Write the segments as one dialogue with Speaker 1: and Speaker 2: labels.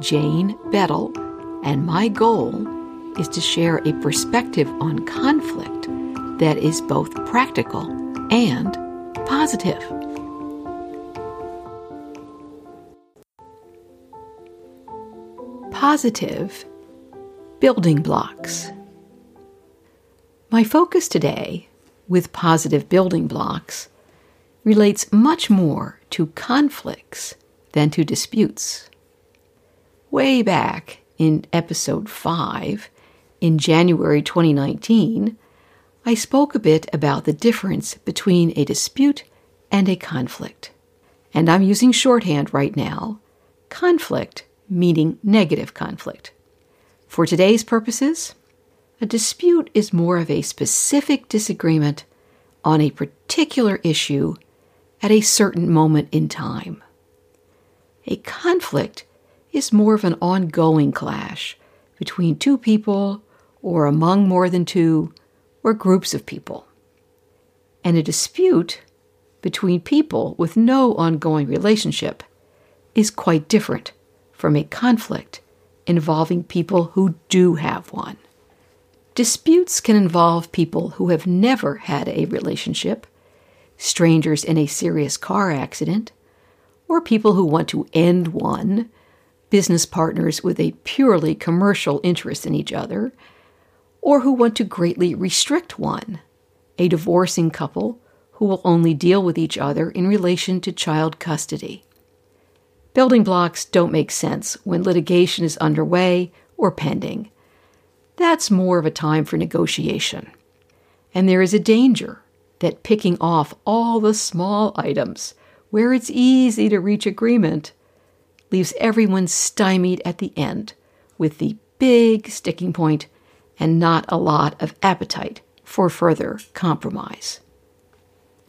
Speaker 1: Jane Bettel, and my goal is to share a perspective on conflict that is both practical and positive. Positive building blocks. My focus today with positive building blocks relates much more to conflicts than to disputes way back in episode 5 in January 2019, I spoke a bit about the difference between a dispute and a conflict. And I'm using shorthand right now conflict meaning negative conflict. For today's purposes, a dispute is more of a specific disagreement on a particular issue at a certain moment in time. A conflict is more of an ongoing clash between two people or among more than two or groups of people. And a dispute between people with no ongoing relationship is quite different from a conflict involving people who do have one. Disputes can involve people who have never had a relationship, strangers in a serious car accident, or people who want to end one business partners with a purely commercial interest in each other, or who want to greatly restrict one, a divorcing couple who will only deal with each other in relation to child custody. Building blocks don't make sense when litigation is underway or pending. That's more of a time for negotiation. And there is a danger that picking off all the small items where it's easy to reach agreement leaves everyone stymied at the end with the big sticking point and not a lot of appetite for further compromise.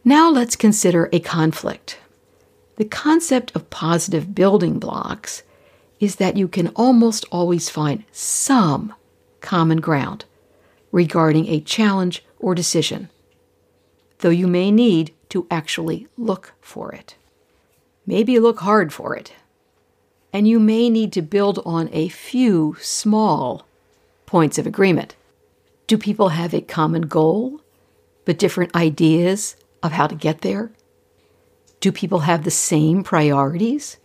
Speaker 1: Now let's consider a conflict. The concept of positive building blocks is that you can almost always find some common ground regarding a challenge or decision, though you may need to actually look for it. Maybe look hard for it, and you may need to build on a few small points of agreement. Do people have a common goal, but different ideas of how to get there? Do people have the same priorities,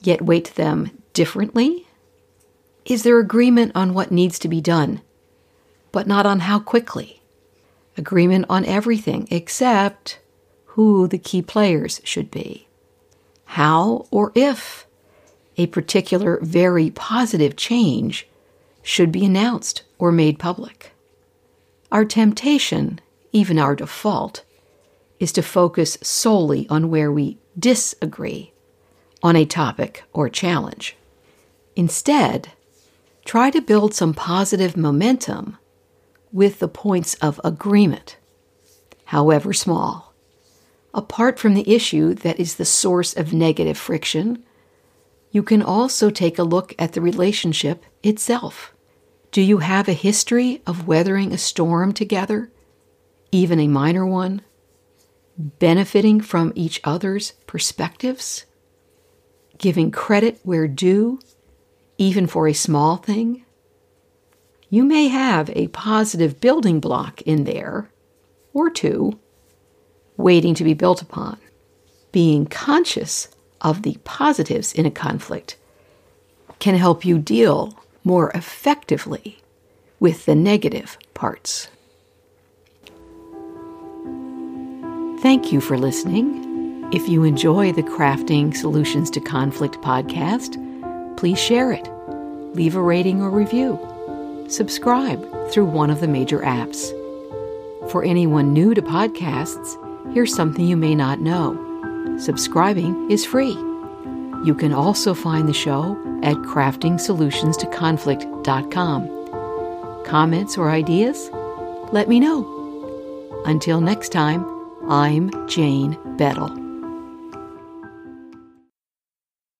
Speaker 1: yet weight them differently? Is there agreement on what needs to be done, but not on how quickly? Agreement on everything except who the key players should be, how or if a particular very positive change should be announced or made public. Our temptation, even our default, is to focus solely on where we disagree on a topic or challenge. Instead, try to build some positive momentum with the points of agreement, however small. Apart from the issue that is the source of negative friction you can also take a look at the relationship itself. Do you have a history of weathering a storm together, even a minor one? Benefiting from each other's perspectives? Giving credit where due, even for a small thing? You may have a positive building block in there, or two, waiting to be built upon. Being conscious of the positives in a conflict can help you deal more effectively with the negative parts. Thank you for listening. If you enjoy the Crafting Solutions to Conflict podcast, please share it, leave a rating or review, subscribe through one of the major apps. For anyone new to podcasts, here's something you may not know subscribing is free. You can also find the show at craftingsolutionstoconflict.com. Comments or ideas? Let me know. Until next time, I'm Jane Bettle.